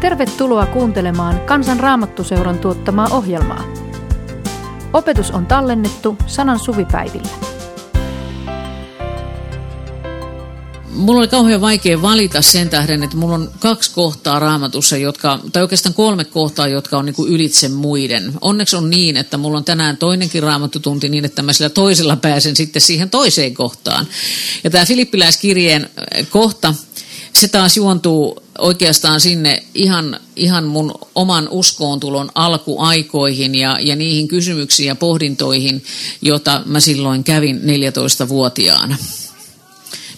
Tervetuloa kuuntelemaan Kansan Raamattuseuran tuottamaa ohjelmaa. Opetus on tallennettu sanan suvipäivillä. Mulla oli kauhean vaikea valita sen tähden, että mulla on kaksi kohtaa raamatussa, jotka, tai oikeastaan kolme kohtaa, jotka on niin ylitse muiden. Onneksi on niin, että mulla on tänään toinenkin raamattutunti niin, että mä sillä toisella pääsen sitten siihen toiseen kohtaan. Ja tämä Filippiläiskirjeen kohta, se taas juontuu oikeastaan sinne ihan, ihan mun oman uskoontulon alkuaikoihin ja, ja niihin kysymyksiin ja pohdintoihin, joita mä silloin kävin 14-vuotiaana.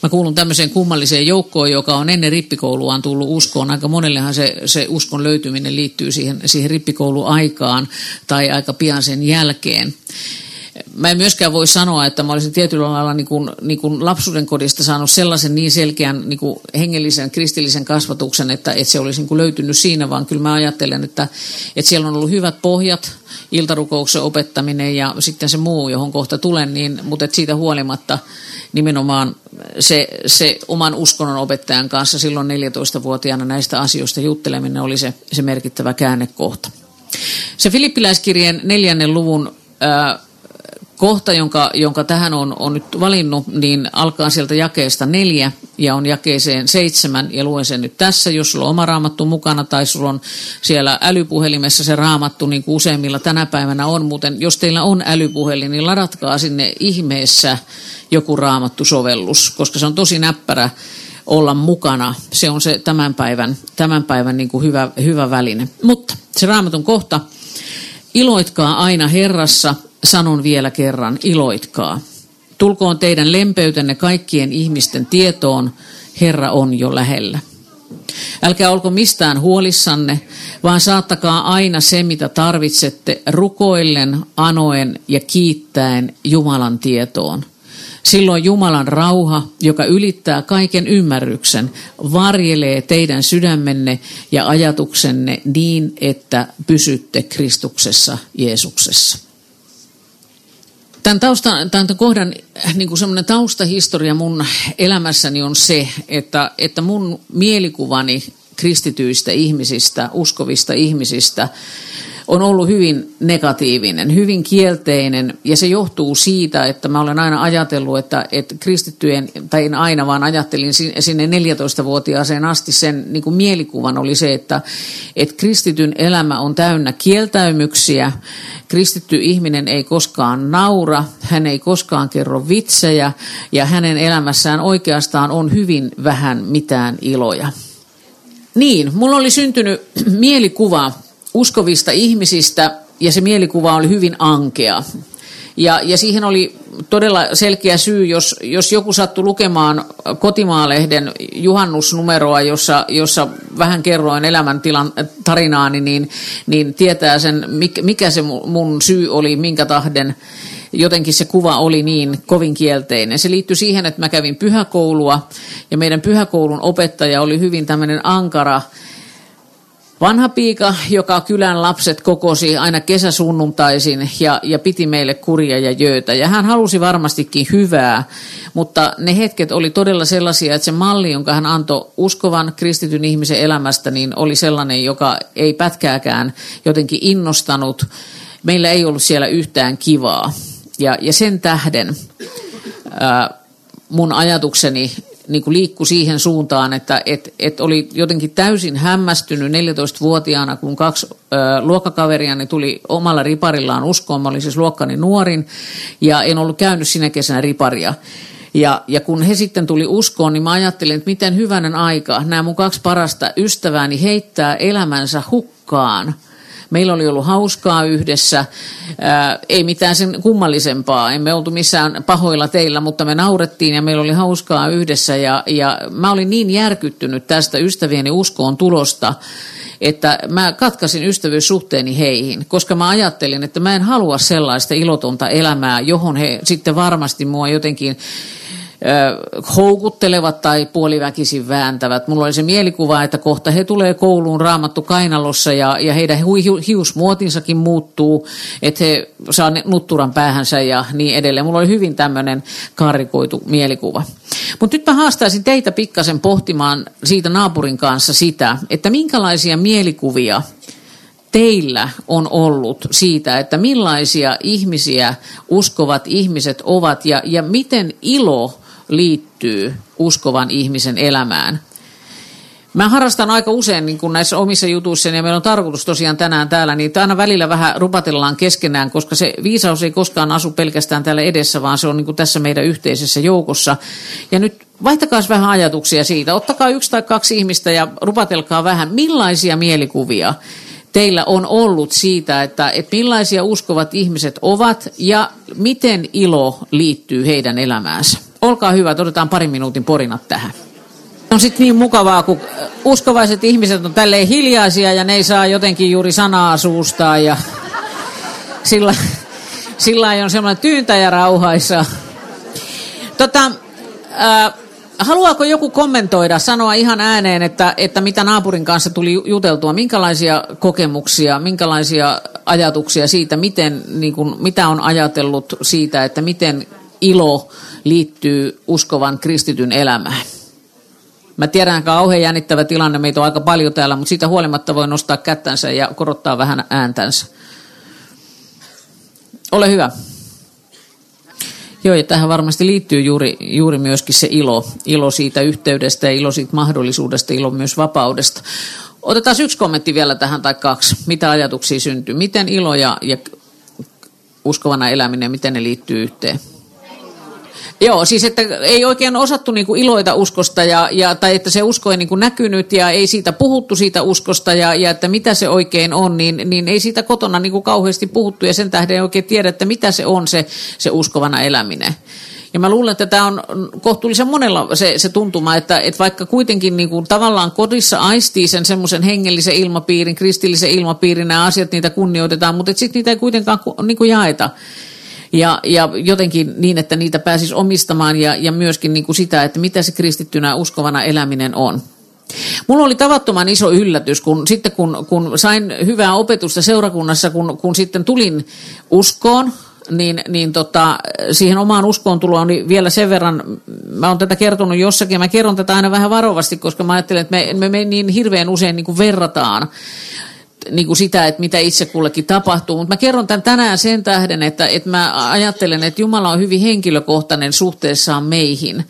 Mä kuulun tämmöiseen kummalliseen joukkoon, joka on ennen rippikouluaan tullut uskoon. Aika monellehan se, se uskon löytyminen liittyy siihen, siihen rippikouluaikaan tai aika pian sen jälkeen mä en myöskään voi sanoa, että mä olisin tietyllä lailla niin kuin, niin kuin lapsuuden kodista saanut sellaisen niin selkeän niin kuin hengellisen, kristillisen kasvatuksen, että, että se olisi niin kuin löytynyt siinä, vaan kyllä mä ajattelen, että, että siellä on ollut hyvät pohjat, iltarukouksen opettaminen ja sitten se muu, johon kohta tulen, niin, mutta että siitä huolimatta nimenomaan se, se oman uskonnon opettajan kanssa silloin 14-vuotiaana näistä asioista jutteleminen oli se, se merkittävä käännekohta. Se Filippiläiskirjeen neljännen luvun kohta, jonka, jonka tähän on, on nyt valinnut, niin alkaa sieltä jakeesta neljä ja on jakeeseen seitsemän ja luen sen nyt tässä, jos sulla on oma raamattu mukana tai sulla on siellä älypuhelimessa se raamattu, niin kuin useimmilla tänä päivänä on. Muuten, jos teillä on älypuhelin, niin ladatkaa sinne ihmeessä joku raamattusovellus, koska se on tosi näppärä olla mukana. Se on se tämän päivän, tämän päivän niin kuin hyvä, hyvä väline. Mutta se raamatun kohta, iloitkaa aina Herrassa – sanon vielä kerran, iloitkaa. Tulkoon teidän lempeytenne kaikkien ihmisten tietoon, Herra on jo lähellä. Älkää olko mistään huolissanne, vaan saattakaa aina se, mitä tarvitsette, rukoillen, anoen ja kiittäen Jumalan tietoon. Silloin Jumalan rauha, joka ylittää kaiken ymmärryksen, varjelee teidän sydämenne ja ajatuksenne niin, että pysytte Kristuksessa Jeesuksessa. Tämän, tausta, tämän kohdan niin kuin semmoinen taustahistoria mun elämässäni on se, että, että mun mielikuvani kristityistä ihmisistä, uskovista ihmisistä on ollut hyvin negatiivinen, hyvin kielteinen ja se johtuu siitä, että mä olen aina ajatellut, että, että kristittyjen, tai en aina vaan ajattelin sinne 14-vuotiaaseen asti sen niin kuin mielikuvan oli se, että, että kristityn elämä on täynnä kieltäymyksiä, kristitty ihminen ei koskaan naura, hän ei koskaan kerro vitsejä ja hänen elämässään oikeastaan on hyvin vähän mitään iloja. Niin, mulla oli syntynyt mielikuva uskovista ihmisistä ja se mielikuva oli hyvin ankea. Ja, ja siihen oli todella selkeä syy, jos, jos joku sattui lukemaan kotimaalehden juhannusnumeroa, jossa, jossa vähän kerroin elämäntilan tarinaani, niin, niin tietää sen, mikä se mun syy oli, minkä tahden jotenkin se kuva oli niin kovin kielteinen. Se liittyi siihen, että mä kävin pyhäkoulua ja meidän pyhäkoulun opettaja oli hyvin tämmöinen ankara vanha piika, joka kylän lapset kokosi aina kesäsunnuntaisin ja, ja piti meille kuria ja jöötä. Ja hän halusi varmastikin hyvää, mutta ne hetket oli todella sellaisia, että se malli, jonka hän antoi uskovan kristityn ihmisen elämästä, niin oli sellainen, joka ei pätkääkään jotenkin innostanut. Meillä ei ollut siellä yhtään kivaa. Ja, ja sen tähden ää, mun ajatukseni niin kuin liikkui siihen suuntaan, että et, et oli jotenkin täysin hämmästynyt 14-vuotiaana, kun kaksi ö, luokkakaveriani tuli omalla riparillaan uskoon. Mä olin siis luokkani nuorin ja en ollut käynyt sinä kesänä riparia. Ja, ja kun he sitten tuli uskoon, niin mä ajattelin, että miten hyvänen aika nämä mun kaksi parasta ystävääni heittää elämänsä hukkaan – Meillä oli ollut hauskaa yhdessä, ää, ei mitään sen kummallisempaa, emme oltu missään pahoilla teillä, mutta me naurettiin ja meillä oli hauskaa yhdessä. Ja, ja mä olin niin järkyttynyt tästä ystävieni uskoon tulosta, että mä katkasin ystävyyssuhteeni heihin, koska mä ajattelin, että mä en halua sellaista ilotonta elämää, johon he sitten varmasti mua jotenkin houkuttelevat tai puoliväkisin vääntävät. Mulla oli se mielikuva, että kohta he tulee kouluun raamattu kainalossa ja, ja heidän hiusmuotinsakin muuttuu, että he saa nutturan päähänsä ja niin edelleen. Mulla oli hyvin tämmöinen karikoitu mielikuva. Mutta nyt mä haastaisin teitä pikkasen pohtimaan siitä naapurin kanssa sitä, että minkälaisia mielikuvia teillä on ollut siitä, että millaisia ihmisiä uskovat ihmiset ovat ja, ja miten ilo liittyy uskovan ihmisen elämään. Mä harrastan aika usein niin kuin näissä omissa jutuissa, ja meillä on tarkoitus tosiaan tänään täällä, niin aina välillä vähän rupatellaan keskenään, koska se viisaus ei koskaan asu pelkästään täällä edessä, vaan se on niin kuin tässä meidän yhteisessä joukossa. Ja nyt vaihtakaa vähän ajatuksia siitä. Ottakaa yksi tai kaksi ihmistä ja rupatelkaa vähän, millaisia mielikuvia teillä on ollut siitä, että, että millaisia uskovat ihmiset ovat ja miten ilo liittyy heidän elämäänsä. Olkaa hyvä, otetaan parin minuutin porinat tähän. On sitten niin mukavaa, kun uskovaiset ihmiset on tälleen hiljaisia ja ne ei saa jotenkin juuri sanaa suustaan ja sillä, sillä on semmoinen tyyntä ja rauhaisa. Tota, äh, haluaako joku kommentoida, sanoa ihan ääneen, että, että mitä naapurin kanssa tuli juteltua, minkälaisia kokemuksia, minkälaisia ajatuksia siitä, miten, niin kuin, mitä on ajatellut siitä, että miten ilo liittyy uskovan kristityn elämään? Mä tiedän, kauhean jännittävä tilanne, meitä on aika paljon täällä, mutta siitä huolimatta voi nostaa kättänsä ja korottaa vähän ääntänsä. Ole hyvä. Joo, ja tähän varmasti liittyy juuri, juuri myöskin se ilo, ilo siitä yhteydestä ja ilo siitä mahdollisuudesta, ilo myös vapaudesta. Otetaan yksi kommentti vielä tähän tai kaksi. Mitä ajatuksia syntyy? Miten ilo ja, ja uskovana eläminen, miten ne liittyy yhteen? Joo, siis että ei oikein osattu niin kuin iloita uskosta, ja, ja, tai että se usko ei niin kuin näkynyt ja ei siitä puhuttu siitä uskosta ja, ja että mitä se oikein on, niin, niin ei siitä kotona niin kuin kauheasti puhuttu ja sen tähden ei oikein tiedä, että mitä se on se, se uskovana eläminen. Ja mä luulen, että tämä on kohtuullisen monella se, se tuntuma, että, että vaikka kuitenkin niin kuin tavallaan kodissa aistii sen semmoisen hengellisen ilmapiirin, kristillisen ilmapiirin, nämä asiat, niitä kunnioitetaan, mutta sitten niitä ei kuitenkaan niin kuin jaeta ja, ja jotenkin niin, että niitä pääsisi omistamaan ja, ja myöskin niin kuin sitä, että mitä se kristittynä uskovana eläminen on. Mulla oli tavattoman iso yllätys, kun sitten kun, kun sain hyvää opetusta seurakunnassa, kun, kun sitten tulin uskoon, niin, niin tota, siihen omaan uskoon tuloon niin vielä sen verran, mä oon tätä kertonut jossakin, mä kerron tätä aina vähän varovasti, koska mä ajattelen, että me, me, me niin hirveän usein niin kuin verrataan niin kuin sitä, että mitä itse kullekin tapahtuu. Mutta mä kerron tämän tänään sen tähden, että, että mä ajattelen, että Jumala on hyvin henkilökohtainen suhteessaan meihin.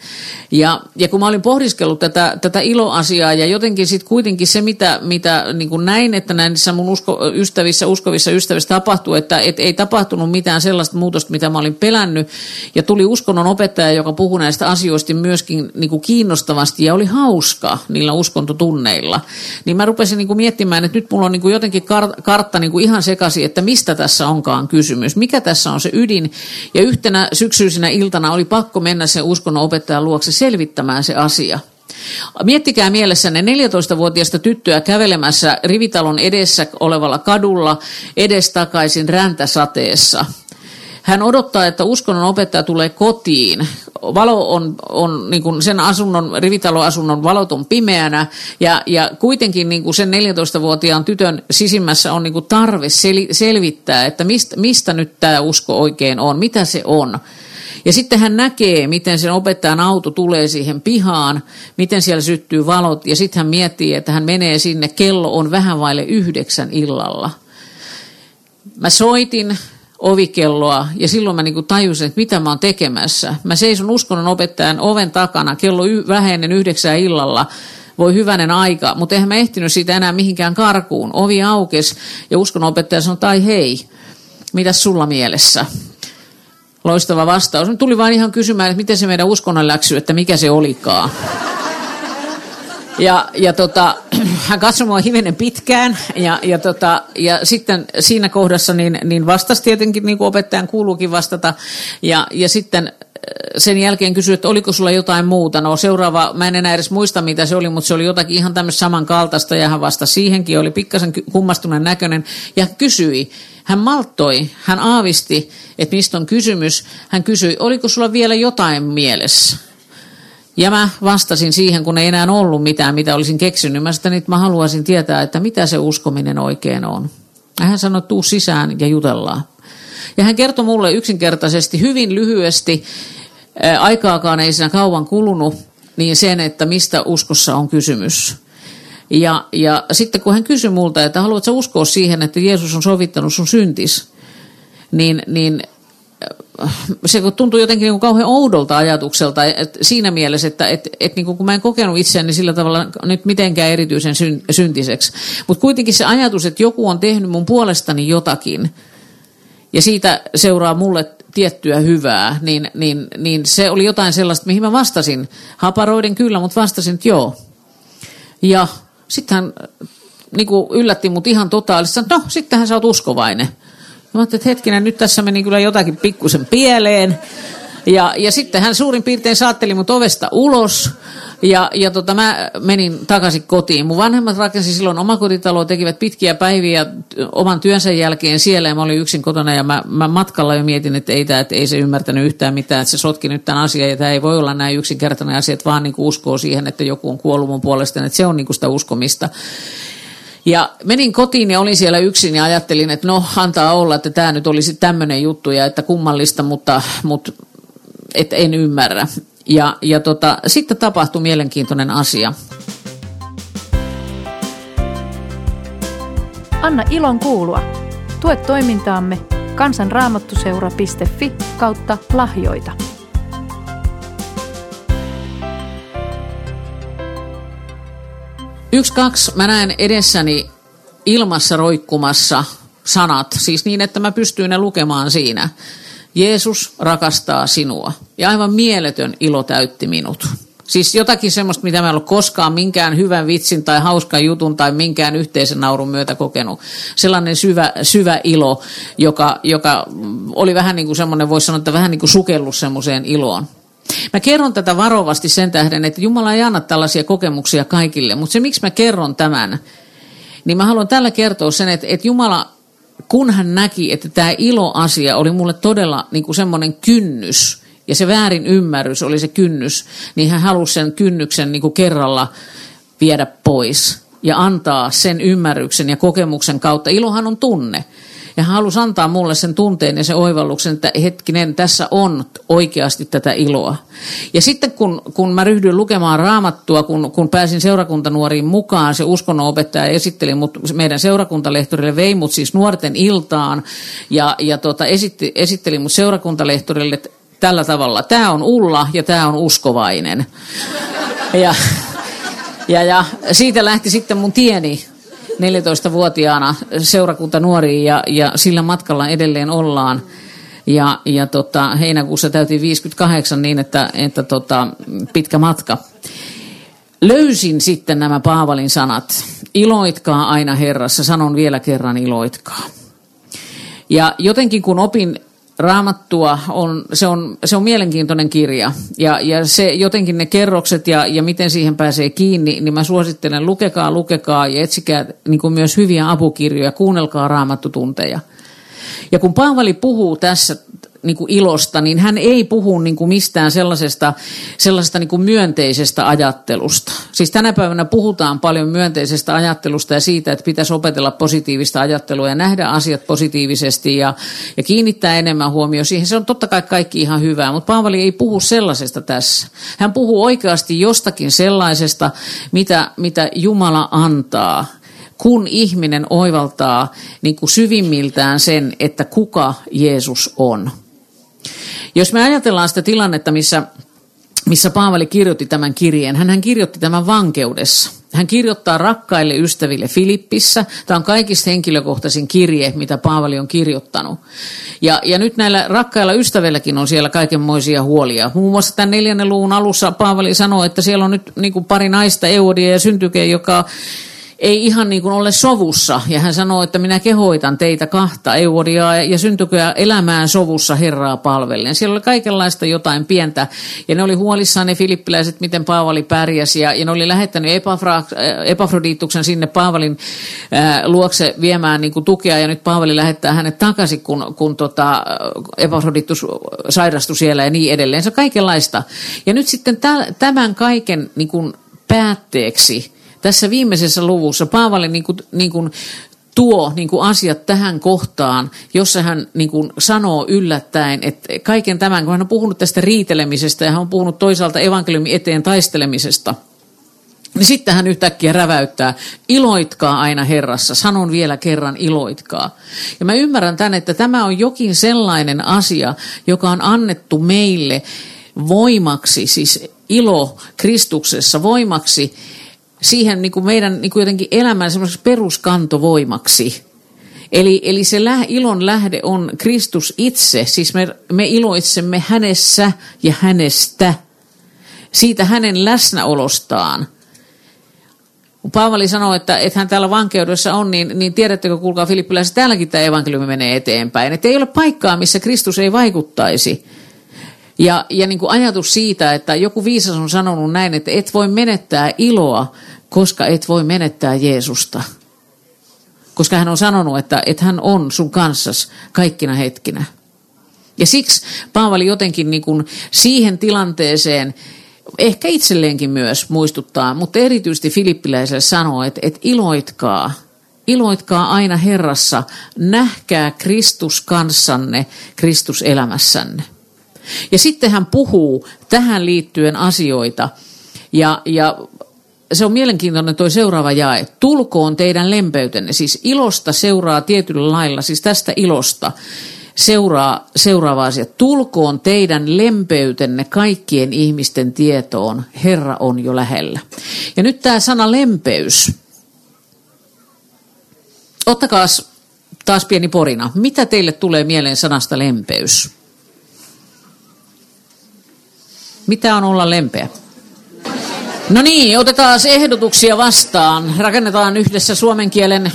Ja, ja kun mä olin pohdiskellut tätä, tätä iloasiaa ja jotenkin sitten kuitenkin se, mitä, mitä niin kuin näin, että näissä mun usko, ystävissä, uskovissa ystävissä tapahtuu, että et ei tapahtunut mitään sellaista muutosta, mitä mä olin pelännyt. Ja tuli uskonnon opettaja, joka puhui näistä asioista myöskin niin kuin kiinnostavasti ja oli hauska niillä uskontotunneilla. Niin mä rupesin niin kuin miettimään, että nyt mulla on niin kuin jotenkin kar- kartta niin kuin ihan sekaisin, että mistä tässä onkaan kysymys, mikä tässä on se ydin. Ja yhtenä syksyisenä iltana oli pakko mennä sen uskonnon opettajan luokse selvittämään se asia. Miettikää mielessänne 14-vuotiaista tyttöä kävelemässä rivitalon edessä olevalla kadulla edestakaisin räntäsateessa – hän odottaa, että uskonnon opettaja tulee kotiin. Valo on, on niin kuin sen asunnon, rivitaloasunnon valot on pimeänä ja, ja kuitenkin niin kuin sen 14-vuotiaan tytön sisimmässä on niin kuin tarve sel, selvittää, että mistä, mistä nyt tämä usko oikein on, mitä se on. Ja sitten hän näkee, miten sen opettajan auto tulee siihen pihaan, miten siellä syttyy valot, ja sitten hän miettii, että hän menee sinne, kello on vähän vaille yhdeksän illalla. Mä soitin ovikelloa ja silloin mä niinku tajusin, että mitä mä oon tekemässä. Mä seison uskonnon opettajan oven takana kello y- vähenen illalla. Voi hyvänen aika, mutta eihän mä ehtinyt siitä enää mihinkään karkuun. Ovi aukes ja uskonnonopettaja sanoi, tai hei, mitä sulla mielessä? Loistava vastaus. Nyt tuli vain ihan kysymään, että miten se meidän uskonnon läksy, että mikä se olikaan. Ja, ja tota, hän katsoi mua hivenen pitkään ja, ja, tota, ja sitten siinä kohdassa niin, niin vastasi tietenkin niin kuin opettajan kuuluukin vastata. Ja, ja sitten äh, sen jälkeen kysyi, että oliko sulla jotain muuta. No seuraava, mä en enää edes muista mitä se oli, mutta se oli jotakin ihan tämmöistä samankaltaista ja hän vastasi siihenkin, oli pikkasen kummastuneen näköinen ja kysyi. Hän malttoi, hän aavisti, että mistä on kysymys. Hän kysyi, oliko sulla vielä jotain mielessä? Ja mä vastasin siihen, kun ei enää ollut mitään, mitä olisin keksinyt. Mä sanoin, että mä haluaisin tietää, että mitä se uskominen oikein on. Ja hän sanoi, tuu sisään ja jutellaan. Ja hän kertoi mulle yksinkertaisesti, hyvin lyhyesti, aikaakaan ei siinä kauan kulunut, niin sen, että mistä uskossa on kysymys. Ja, ja sitten kun hän kysyi multa, että haluatko uskoa siihen, että Jeesus on sovittanut sun syntis, niin, niin se tuntuu jotenkin niin kuin kauhean oudolta ajatukselta että siinä mielessä, että et, et niin kuin kun mä en kokenut itseäni sillä tavalla nyt mitenkään erityisen syn, syntiseksi. Mutta kuitenkin se ajatus, että joku on tehnyt mun puolestani jotakin ja siitä seuraa mulle tiettyä hyvää, niin, niin, niin se oli jotain sellaista, mihin mä vastasin. Haparoiden kyllä, mutta vastasin, että joo. Ja sitten hän niin yllätti mut ihan totaalisesti, no sittenhän sä oot uskovainen. Mä ajattelin, että hetkinen, nyt tässä meni kyllä jotakin pikkusen pieleen. Ja, ja sitten hän suurin piirtein saatteli mut ovesta ulos. Ja, ja tota, mä menin takaisin kotiin. Mun vanhemmat rakensi silloin omakotitaloa, tekivät pitkiä päiviä oman työnsä jälkeen siellä ja mä olin yksin kotona ja mä, mä matkalla jo mietin, että ei, tää, että ei se ymmärtänyt yhtään mitään, että se sotki nyt tämän asian ja tämä ei voi olla näin yksinkertainen asia, että vaan niin uskoo siihen, että joku on kuollut mun puolesta, että se on niin sitä uskomista. Ja menin kotiin ja olin siellä yksin ja ajattelin, että no antaa olla, että tämä nyt olisi tämmöinen juttu ja että kummallista, mutta, mutta että en ymmärrä. Ja, ja tota, sitten tapahtui mielenkiintoinen asia. Anna ilon kuulua. Tue toimintaamme kansanraamattuseura.fi kautta lahjoita. Yksi, kaksi, mä näen edessäni ilmassa roikkumassa sanat, siis niin, että mä pystyin ne lukemaan siinä. Jeesus rakastaa sinua. Ja aivan mieletön ilo täytti minut. Siis jotakin semmoista, mitä mä en ole koskaan minkään hyvän vitsin tai hauskan jutun tai minkään yhteisen naurun myötä kokenut. Sellainen syvä, syvä ilo, joka, joka oli vähän niin kuin semmoinen, voisi sanoa, että vähän niin kuin sukellus semmoiseen iloon. Mä kerron tätä varovasti sen tähden, että Jumala ei anna tällaisia kokemuksia kaikille, mutta se miksi mä kerron tämän, niin mä haluan tällä kertoa sen, että, että Jumala, kun hän näki, että tämä iloasia oli mulle todella niin kuin semmoinen kynnys, ja se väärin ymmärrys oli se kynnys, niin hän halusi sen kynnyksen niin kuin kerralla viedä pois ja antaa sen ymmärryksen ja kokemuksen kautta. Ilohan on tunne. Hän halusi antaa mulle sen tunteen ja sen oivalluksen, että hetkinen, tässä on oikeasti tätä iloa. Ja sitten kun, kun mä ryhdyin lukemaan raamattua, kun, kun pääsin seurakuntanuoriin mukaan, se uskonnonopettaja esitteli mut, meidän seurakuntalehtorille, vei mut siis nuorten iltaan ja, ja tota, esitti, esitteli mut seurakuntalehtorille tällä tavalla. Tämä on Ulla ja tämä on uskovainen. Ja, ja, ja siitä lähti sitten mun tieni 14-vuotiaana seurakunta nuori ja, ja sillä matkalla edelleen ollaan. Ja, ja tota, heinäkuussa täytiin 58 niin, että, että tota, pitkä matka. Löysin sitten nämä Paavalin sanat. Iloitkaa aina Herrassa, sanon vielä kerran iloitkaa. Ja jotenkin kun opin Raamattua on, se on, se on mielenkiintoinen kirja ja, ja se jotenkin ne kerrokset ja, ja miten siihen pääsee kiinni, niin mä suosittelen lukekaa, lukekaa ja etsikää niin kuin myös hyviä apukirjoja, kuunnelkaa raamattutunteja. Ja kun Paavali puhuu tässä niin kuin ilosta, niin hän ei puhu niin kuin mistään sellaisesta, sellaisesta niin kuin myönteisestä ajattelusta. Siis tänä päivänä puhutaan paljon myönteisestä ajattelusta ja siitä, että pitäisi opetella positiivista ajattelua ja nähdä asiat positiivisesti ja, ja kiinnittää enemmän huomioon siihen. Se on totta kai kaikki ihan hyvää, mutta Paavali ei puhu sellaisesta tässä. Hän puhuu oikeasti jostakin sellaisesta, mitä, mitä Jumala antaa kun ihminen oivaltaa niin kuin syvimmiltään sen, että kuka Jeesus on. Jos me ajatellaan sitä tilannetta, missä, missä Paavali kirjoitti tämän kirjeen, hän kirjoitti tämän vankeudessa. Hän kirjoittaa rakkaille ystäville Filippissä. Tämä on kaikista henkilökohtaisin kirje, mitä Paavali on kirjoittanut. Ja, ja nyt näillä rakkailla ystävilläkin on siellä kaikenmoisia huolia. Muun muassa tämän neljännen luvun alussa Paavali sanoi, että siellä on nyt niin kuin pari naista, Eudia ja Syntyke, joka ei ihan niin kuin ole sovussa. Ja hän sanoo, että minä kehoitan teitä kahta, Euvodiaa ja syntyköä elämään sovussa Herraa palvellen. Siellä oli kaikenlaista jotain pientä. Ja ne oli huolissaan ne filippiläiset, miten Paavali pärjäsi. Ja, ja ne oli lähettänyt Epafra, Epafrodituksen sinne Paavalin ää, luokse viemään niin kuin tukea. Ja nyt Paavali lähettää hänet takaisin, kun, kun tota, Epafroditus sairastui siellä ja niin edelleen. Se on kaikenlaista. Ja nyt sitten tämän kaiken niin kuin päätteeksi tässä viimeisessä luvussa Paavali niin kuin, niin kuin tuo niin kuin asiat tähän kohtaan, jossa hän niin kuin sanoo yllättäen, että kaiken tämän, kun hän on puhunut tästä riitelemisestä ja hän on puhunut toisaalta evankeliumin eteen taistelemisesta, niin sitten hän yhtäkkiä räväyttää, iloitkaa aina Herrassa, sanon vielä kerran iloitkaa. Ja mä ymmärrän tämän, että tämä on jokin sellainen asia, joka on annettu meille voimaksi, siis ilo Kristuksessa voimaksi, siihen niin kuin meidän niin kuin jotenkin elämän peruskantovoimaksi. Eli, eli se lä, ilon lähde on Kristus itse, siis me, me iloitsemme hänessä ja hänestä, siitä hänen läsnäolostaan. Kun Paavali sanoi, että, että hän täällä vankeudessa on, niin, niin tiedättekö, kuulkaa Filippiläiset, täälläkin tämä evankeliumi menee eteenpäin. Että ei ole paikkaa, missä Kristus ei vaikuttaisi. Ja, ja niin kuin ajatus siitä, että joku viisas on sanonut näin, että et voi menettää iloa, koska et voi menettää Jeesusta. Koska hän on sanonut, että, että hän on sun kanssas kaikkina hetkinä. Ja siksi Paavali jotenkin niin kuin siihen tilanteeseen, ehkä itselleenkin myös muistuttaa, mutta erityisesti filippiläiselle sanoo, että, että iloitkaa, iloitkaa aina Herrassa, nähkää Kristus kanssanne, Kristus elämässänne. Ja sitten hän puhuu tähän liittyen asioita. Ja, ja se on mielenkiintoinen tuo seuraava jae. Tulkoon teidän lempeytenne. Siis ilosta seuraa tietyllä lailla, siis tästä ilosta seuraa seuraava asia. Tulkoon teidän lempeytenne kaikkien ihmisten tietoon. Herra on jo lähellä. Ja nyt tämä sana lempeys. Ottakaa taas pieni porina. Mitä teille tulee mieleen sanasta lempeys? Mitä on olla lempeä? No niin, otetaan ehdotuksia vastaan. Rakennetaan yhdessä suomen kielen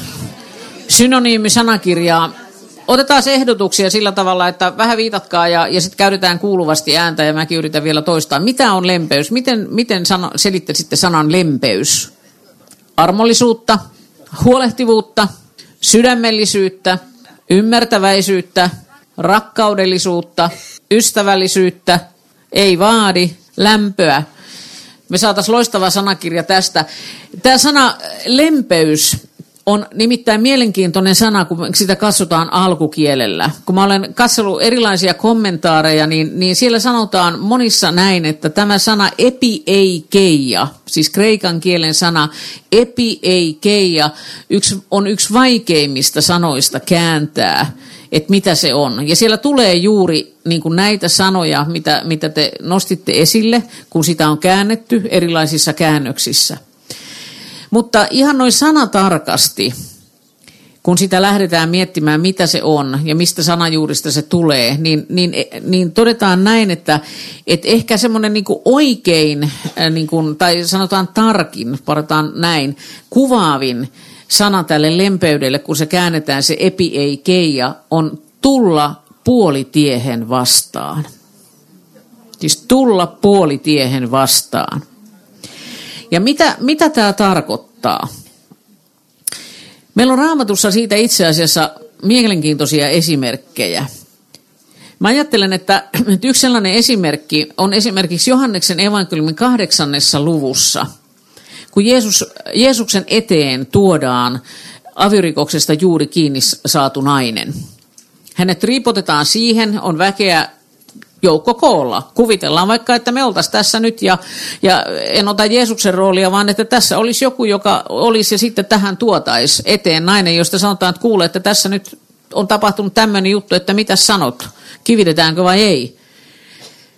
synonyymisanakirjaa. Otetaan ehdotuksia sillä tavalla, että vähän viitatkaa ja, ja sitten käytetään kuuluvasti ääntä ja mäkin yritän vielä toistaa. Mitä on lempeys? Miten, miten sano, selittäisitte sanan lempeys? Armollisuutta, huolehtivuutta, sydämellisyyttä, ymmärtäväisyyttä, rakkaudellisuutta, ystävällisyyttä – ei vaadi lämpöä. Me saataisiin loistava sanakirja tästä. Tämä sana lempeys on nimittäin mielenkiintoinen sana, kun sitä katsotaan alkukielellä. Kun mä olen katsonut erilaisia kommentaareja, niin, niin siellä sanotaan monissa näin, että tämä sana epi ei keija, siis kreikan kielen sana epi ei yksi, on yksi vaikeimmista sanoista kääntää että mitä se on. Ja siellä tulee juuri niin kuin näitä sanoja, mitä, mitä te nostitte esille, kun sitä on käännetty erilaisissa käännöksissä. Mutta ihan noin sanatarkasti, kun sitä lähdetään miettimään, mitä se on ja mistä sanajuurista se tulee, niin, niin, niin todetaan näin, että, että ehkä semmoinen niin oikein, niin kuin, tai sanotaan tarkin, parataan näin, kuvaavin sana tälle lempeydelle, kun se käännetään se epi ei keija, on tulla puolitiehen vastaan. Siis tulla puolitiehen vastaan. Ja mitä, mitä tämä tarkoittaa? Meillä on raamatussa siitä itse asiassa mielenkiintoisia esimerkkejä. Mä ajattelen, että yksi sellainen esimerkki on esimerkiksi Johanneksen evankeliumin kahdeksannessa luvussa – kun Jeesus, Jeesuksen eteen tuodaan aviorikoksesta juuri kiinni saatu nainen. Hänet riipotetaan siihen, on väkeä joukko koolla. Kuvitellaan vaikka, että me oltaisiin tässä nyt ja, ja en ota Jeesuksen roolia, vaan että tässä olisi joku, joka olisi ja sitten tähän tuotaisi eteen nainen, josta sanotaan, että kuule, että tässä nyt on tapahtunut tämmöinen juttu, että mitä sanot, kivitetäänkö vai ei.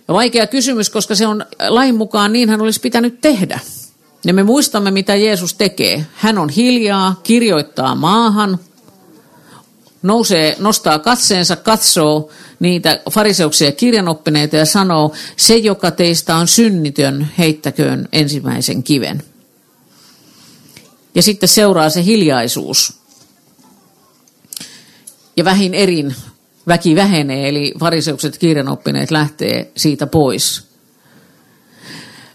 Vaikea kysymys, koska se on lain mukaan niin hän olisi pitänyt tehdä. Ja me muistamme, mitä Jeesus tekee. Hän on hiljaa, kirjoittaa maahan, nousee, nostaa katseensa, katsoo niitä fariseuksia kirjanoppineita ja sanoo, se joka teistä on synnitön, heittäköön ensimmäisen kiven. Ja sitten seuraa se hiljaisuus. Ja vähin erin väki vähenee, eli fariseukset kirjanoppineet lähtee siitä pois.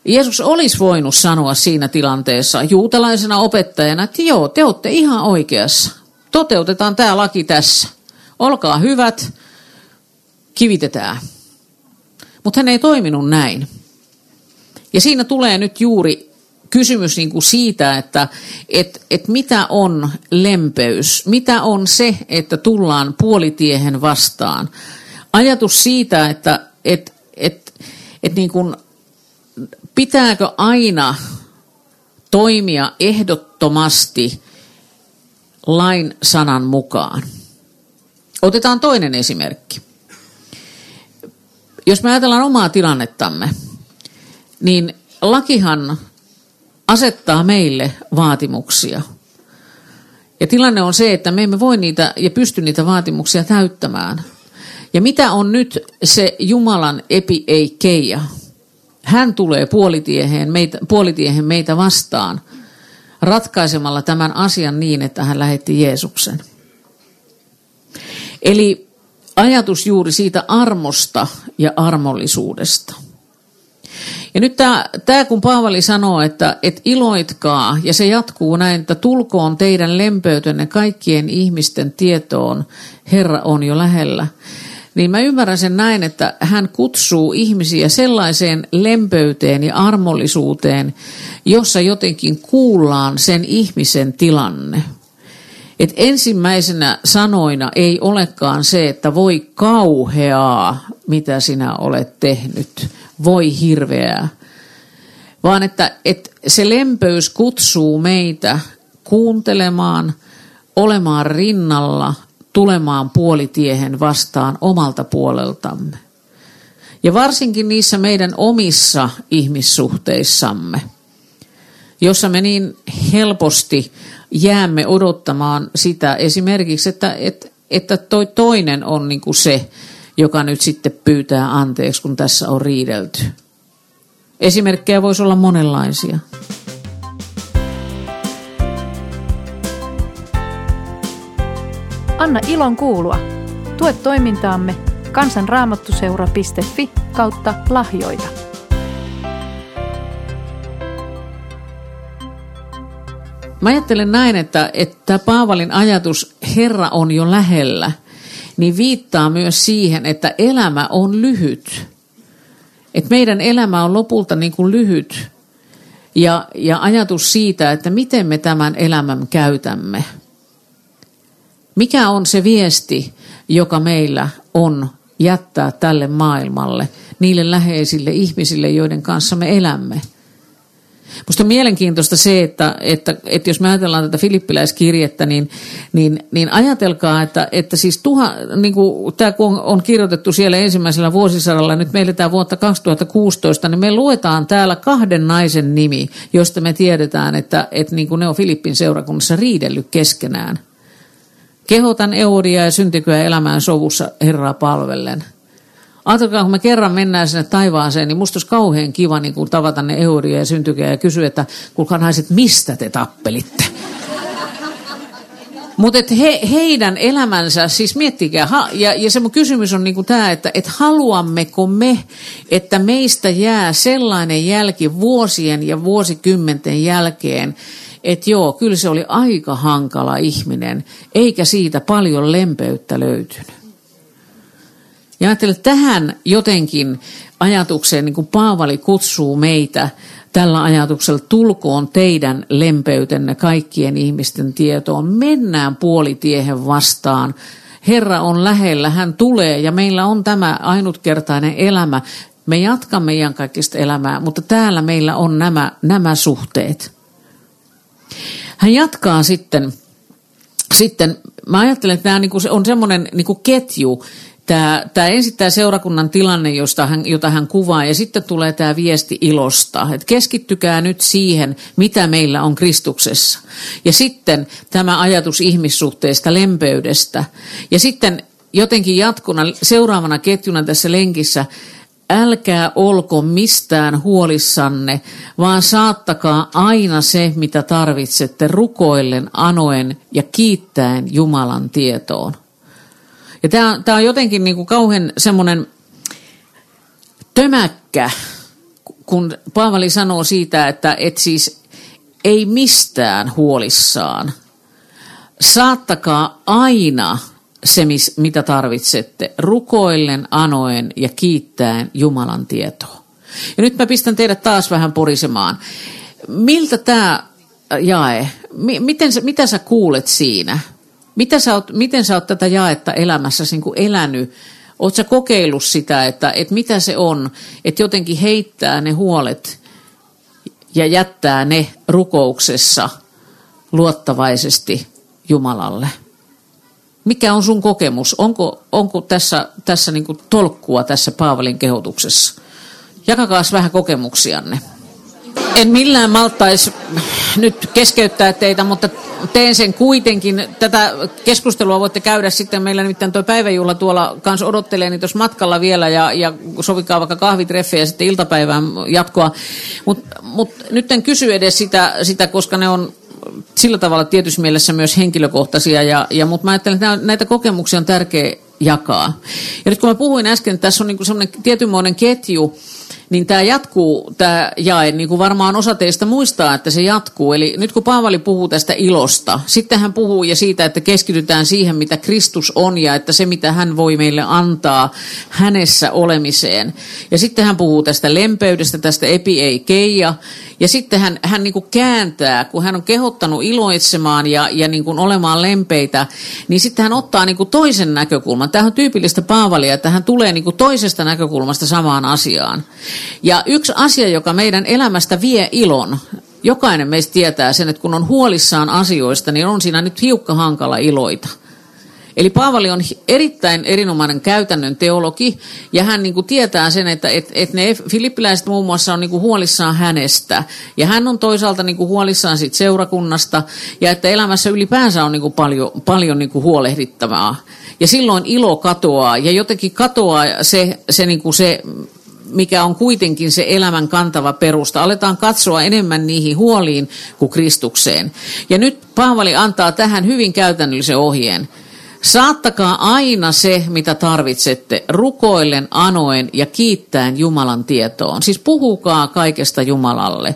Jeesus olisi voinut sanoa siinä tilanteessa juutalaisena opettajana, että joo, te olette ihan oikeassa. Toteutetaan tämä laki tässä. Olkaa hyvät, kivitetään. Mutta hän ei toiminut näin. Ja siinä tulee nyt juuri kysymys niin kuin siitä, että et, et mitä on lempeys, mitä on se, että tullaan puolitiehen vastaan. Ajatus siitä, että et, et, et niin kuin, pitääkö aina toimia ehdottomasti lain sanan mukaan. Otetaan toinen esimerkki. Jos me ajatellaan omaa tilannettamme, niin lakihan asettaa meille vaatimuksia. Ja tilanne on se, että me emme voi niitä ja pysty niitä vaatimuksia täyttämään. Ja mitä on nyt se Jumalan epi ei keija? Hän tulee puolitiehen meitä, puolitiehen meitä vastaan ratkaisemalla tämän asian niin, että hän lähetti Jeesuksen. Eli ajatus juuri siitä armosta ja armollisuudesta. Ja nyt tämä, tämä kun Paavali sanoo, että, että iloitkaa, ja se jatkuu näin, että tulkoon teidän lempeytenne kaikkien ihmisten tietoon, Herra on jo lähellä. Niin mä ymmärrän sen näin, että hän kutsuu ihmisiä sellaiseen lempöyteen ja armollisuuteen, jossa jotenkin kuullaan sen ihmisen tilanne. Et ensimmäisenä sanoina ei olekaan se, että voi kauheaa, mitä sinä olet tehnyt, voi hirveää, vaan että, että se lempöys kutsuu meitä kuuntelemaan, olemaan rinnalla, tulemaan puolitiehen vastaan omalta puoleltamme. Ja varsinkin niissä meidän omissa ihmissuhteissamme, jossa me niin helposti jäämme odottamaan sitä esimerkiksi, että, että, että toi toinen on niin kuin se, joka nyt sitten pyytää anteeksi, kun tässä on riidelty. Esimerkkejä voisi olla monenlaisia. Anna ilon kuulua. Tue toimintaamme kansanraamattuseura.fi kautta lahjoita. Mä ajattelen näin, että, että Paavalin ajatus Herra on jo lähellä, niin viittaa myös siihen, että elämä on lyhyt. Että meidän elämä on lopulta niin kuin lyhyt. Ja, ja ajatus siitä, että miten me tämän elämän käytämme. Mikä on se viesti, joka meillä on jättää tälle maailmalle, niille läheisille ihmisille, joiden kanssa me elämme – Minusta on mielenkiintoista se, että, että, että jos me ajatellaan tätä filippiläiskirjettä, niin, niin, niin ajatelkaa, että, että siis tuha, niin kuin tämä kun on kirjoitettu siellä ensimmäisellä vuosisadalla, nyt meillä tämä vuotta 2016, niin me luetaan täällä kahden naisen nimi, josta me tiedetään, että, että niin kuin ne on Filippin seurakunnassa riidellyt keskenään. Kehotan Eudia ja syntikyä elämään sovussa Herraa palvellen. Ajatelkaa, kun me kerran mennään sinne taivaaseen, niin musta olisi kauhean kiva niin kun tavata ne euria ja syntykeä ja kysyä, että kuulkaa naiset, mistä te tappelitte? Mutta he, heidän elämänsä, siis miettikää, ha, ja, ja se mun kysymys on niinku tämä, että et haluammeko me, että meistä jää sellainen jälki vuosien ja vuosikymmenten jälkeen, että joo, kyllä se oli aika hankala ihminen, eikä siitä paljon lempeyttä löytynyt. Ja ajattelen, että tähän jotenkin ajatukseen, niin kuin Paavali kutsuu meitä tällä ajatuksella, tulkoon teidän lempeytenne kaikkien ihmisten tietoon. Mennään puolitiehen vastaan. Herra on lähellä, hän tulee ja meillä on tämä ainutkertainen elämä. Me jatkamme iankaikkista elämää, mutta täällä meillä on nämä, nämä suhteet. Hän jatkaa sitten, sitten mä ajattelen, että tämä on semmoinen niin ketju, Tämä, tämä ensin tämä seurakunnan tilanne, josta hän, jota hän kuvaa, ja sitten tulee tämä viesti ilosta. Että keskittykää nyt siihen, mitä meillä on Kristuksessa. Ja sitten tämä ajatus ihmissuhteesta, lempeydestä. Ja sitten jotenkin jatkuna, seuraavana ketjuna tässä lenkissä, älkää olko mistään huolissanne, vaan saattakaa aina se, mitä tarvitsette, rukoillen, anoen ja kiittäen Jumalan tietoon. Ja tämä, tämä on jotenkin niin kuin kauhean semmoinen tömäkkä, kun Paavali sanoo siitä, että et siis ei mistään huolissaan. Saattakaa aina se, mitä tarvitsette, rukoillen, anoen ja kiittäen Jumalan tietoa. Ja nyt mä pistän teidät taas vähän porisemaan. Miltä tämä jae, miten, mitä sä kuulet siinä? Mitä sä oot, miten sä oot tätä jaetta elämässäsi niin elänyt? Oletko sä kokeillut sitä, että, että mitä se on, että jotenkin heittää ne huolet ja jättää ne rukouksessa luottavaisesti Jumalalle? Mikä on sun kokemus? Onko, onko tässä, tässä niin tolkkua tässä Paavalin kehotuksessa? Jakakaa vähän kokemuksianne. En millään maltaisi nyt keskeyttää teitä, mutta teen sen kuitenkin. Tätä keskustelua voitte käydä sitten. Meillä nimittäin tuo päiväjuhla tuolla kanssa odottelee niin tuossa matkalla vielä ja, ja sovikaa vaikka kahvitreffejä sitten iltapäivään jatkoa. Mutta mut nyt en kysy edes sitä, sitä, koska ne on sillä tavalla tietyssä mielessä myös henkilökohtaisia, ja, ja, mutta mä ajattelen, että näitä kokemuksia on tärkeä jakaa. Ja nyt kun mä puhuin äsken, että tässä on niin semmoinen tietynmoinen ketju, niin tämä jatkuu, tämä jae, niin kuin varmaan osa teistä muistaa, että se jatkuu. Eli nyt kun Paavali puhuu tästä ilosta, sitten hän puhuu ja siitä, että keskitytään siihen, mitä Kristus on ja että se, mitä hän voi meille antaa hänessä olemiseen. Ja sitten hän puhuu tästä lempeydestä, tästä epi ei keija. Ja sitten hän, hän niin kuin kääntää, kun hän on kehottanut iloitsemaan ja, ja niin kuin olemaan lempeitä, niin sitten hän ottaa niin kuin toisen näkökulman. Tämä on tyypillistä Paavalia, että hän tulee niin kuin toisesta näkökulmasta samaan asiaan. Ja yksi asia, joka meidän elämästä vie ilon, jokainen meistä tietää sen, että kun on huolissaan asioista, niin on siinä nyt hiukka hankala iloita. Eli Paavali on erittäin erinomainen käytännön teologi, ja hän niin kuin tietää sen, että et, et ne filippiläiset muun muassa on niin kuin huolissaan hänestä, ja hän on toisaalta niin kuin huolissaan sit seurakunnasta, ja että elämässä ylipäänsä on niin kuin paljon, paljon niin kuin huolehdittavaa. Ja silloin ilo katoaa, ja jotenkin katoaa se, se, niin kuin se mikä on kuitenkin se elämän kantava perusta. Aletaan katsoa enemmän niihin huoliin kuin Kristukseen. Ja nyt Paavali antaa tähän hyvin käytännöllisen ohjeen. Saattakaa aina se, mitä tarvitsette, rukoillen, anoen ja kiittäen Jumalan tietoon. Siis puhukaa kaikesta Jumalalle.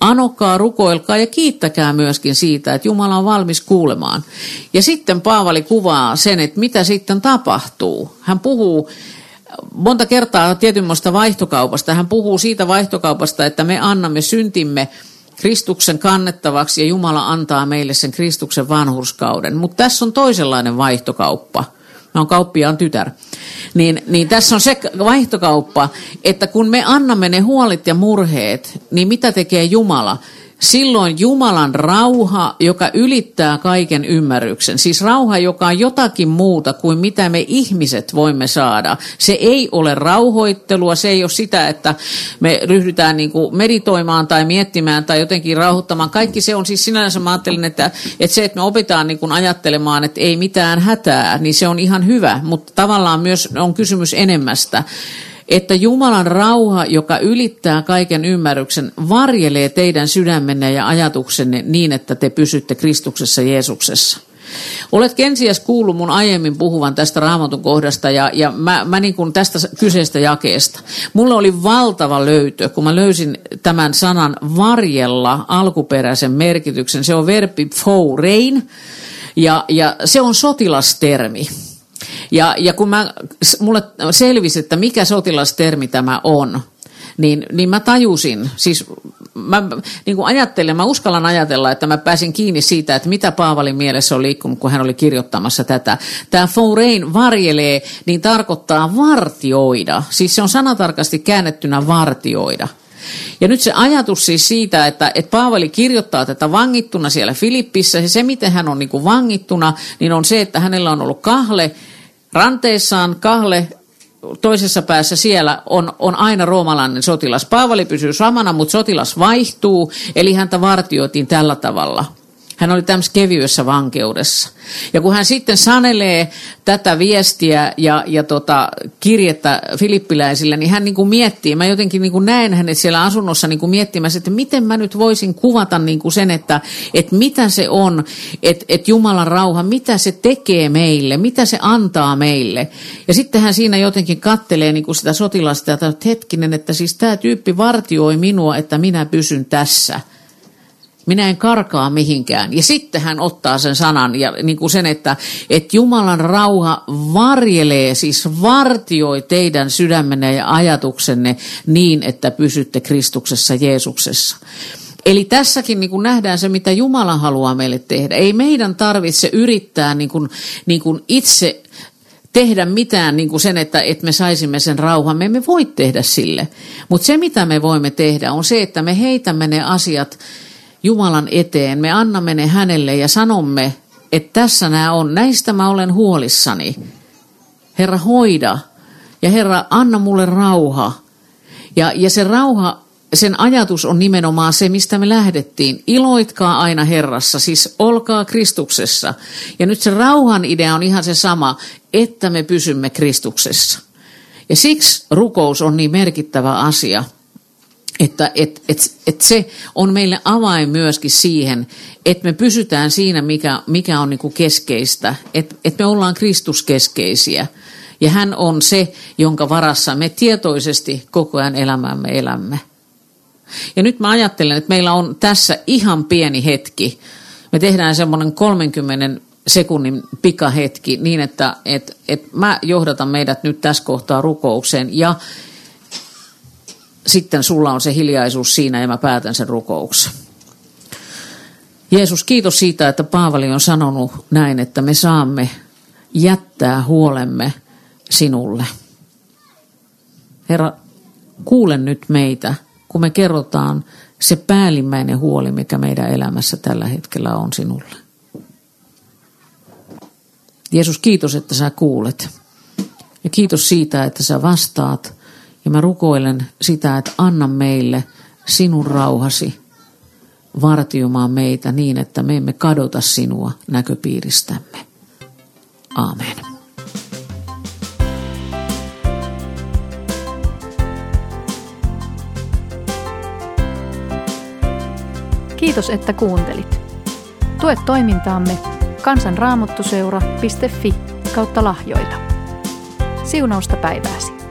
Anokaa, rukoilkaa ja kiittäkää myöskin siitä, että Jumala on valmis kuulemaan. Ja sitten Paavali kuvaa sen, että mitä sitten tapahtuu. Hän puhuu monta kertaa tietynmoista vaihtokaupasta. Hän puhuu siitä vaihtokaupasta, että me annamme syntimme Kristuksen kannettavaksi ja Jumala antaa meille sen Kristuksen vanhurskauden. Mutta tässä on toisenlainen vaihtokauppa. Mä oon kauppiaan tytär. Niin, niin tässä on se vaihtokauppa, että kun me annamme ne huolit ja murheet, niin mitä tekee Jumala? Silloin Jumalan rauha, joka ylittää kaiken ymmärryksen, siis rauha, joka on jotakin muuta kuin mitä me ihmiset voimme saada. Se ei ole rauhoittelua, se ei ole sitä, että me ryhdytään niin kuin meditoimaan tai miettimään tai jotenkin rauhoittamaan. Kaikki se on siis sinänsä, mä ajattelin, että, että se, että me opitaan niin kuin ajattelemaan, että ei mitään hätää, niin se on ihan hyvä, mutta tavallaan myös on kysymys enemmästä että Jumalan rauha, joka ylittää kaiken ymmärryksen, varjelee teidän sydämenne ja ajatuksenne niin, että te pysytte Kristuksessa Jeesuksessa. Olet kenties kuullut mun aiemmin puhuvan tästä raamatun kohdasta ja, ja mä, mä niin kuin tästä kyseistä jakeesta. Mulla oli valtava löytö, kun mä löysin tämän sanan varjella alkuperäisen merkityksen. Se on verbi fourein ja, ja se on sotilastermi. Ja, ja kun mä, mulle selvisi, että mikä sotilastermi tämä on, niin, niin mä tajusin, siis mä niin kuin ajattelen, mä uskallan ajatella, että mä pääsin kiinni siitä, että mitä Paavalin mielessä on liikkunut, kun hän oli kirjoittamassa tätä. Tämä forein varjelee, niin tarkoittaa vartioida. Siis se on sanatarkasti käännettynä vartioida. Ja nyt se ajatus siis siitä, että, että Paavali kirjoittaa tätä vangittuna siellä Filippissä, ja se miten hän on niin kuin vangittuna, niin on se, että hänellä on ollut kahle, ranteissaan kahle toisessa päässä siellä on, on aina roomalainen sotilas. Paavali pysyy samana, mutta sotilas vaihtuu, eli häntä vartioitiin tällä tavalla. Hän oli tämmöisessä kevyessä vankeudessa. Ja kun hän sitten sanelee tätä viestiä ja, ja tota, kirjettä filippiläisille, niin hän niin kuin miettii, mä jotenkin niin kuin näen hänet siellä asunnossa niin kuin miettimässä, että miten mä nyt voisin kuvata niin kuin sen, että, että mitä se on, että, että Jumalan rauha, mitä se tekee meille, mitä se antaa meille. Ja sitten hän siinä jotenkin kattelee niin kuin sitä sotilasta, että hetkinen, että siis tämä tyyppi vartioi minua, että minä pysyn tässä – minä en karkaa mihinkään. Ja sitten hän ottaa sen sanan ja niin kuin sen, että, että Jumalan rauha varjelee, siis vartioi teidän sydämenne ja ajatuksenne niin, että pysytte Kristuksessa Jeesuksessa. Eli tässäkin niin kuin nähdään se, mitä Jumala haluaa meille tehdä. Ei meidän tarvitse yrittää niin kuin, niin kuin itse tehdä mitään niin kuin sen, että, että me saisimme sen rauhan. Me emme voi tehdä sille. Mutta se, mitä me voimme tehdä, on se, että me heitämme ne asiat Jumalan eteen. Me annamme ne hänelle ja sanomme, että tässä nämä on, näistä mä olen huolissani. Herra, hoida. Ja Herra, anna mulle rauha. Ja, ja se rauha, sen ajatus on nimenomaan se, mistä me lähdettiin. Iloitkaa aina Herrassa, siis olkaa Kristuksessa. Ja nyt se rauhan idea on ihan se sama, että me pysymme Kristuksessa. Ja siksi rukous on niin merkittävä asia – että et, et, et se on meille avain myöskin siihen, että me pysytään siinä, mikä, mikä on niinku keskeistä, että et me ollaan Kristuskeskeisiä. Ja hän on se, jonka varassa me tietoisesti koko ajan elämämme elämme. Ja nyt mä ajattelen, että meillä on tässä ihan pieni hetki. Me tehdään semmoinen 30 sekunnin pikahetki niin, että et, et mä johdatan meidät nyt tässä kohtaa rukoukseen ja sitten sulla on se hiljaisuus siinä ja mä päätän sen rukouksen. Jeesus, kiitos siitä, että Paavali on sanonut näin, että me saamme jättää huolemme sinulle. Herra, kuule nyt meitä, kun me kerrotaan se päällimmäinen huoli, mikä meidän elämässä tällä hetkellä on sinulle. Jeesus, kiitos, että sä kuulet. Ja kiitos siitä, että sä vastaat ja mä rukoilen sitä, että anna meille sinun rauhasi vartiomaan meitä niin, että me emme kadota sinua näköpiiristämme. Amen. Kiitos, että kuuntelit. Tue toimintaamme kansanraamottuseura.fi kautta lahjoita. Siunausta päivääsi.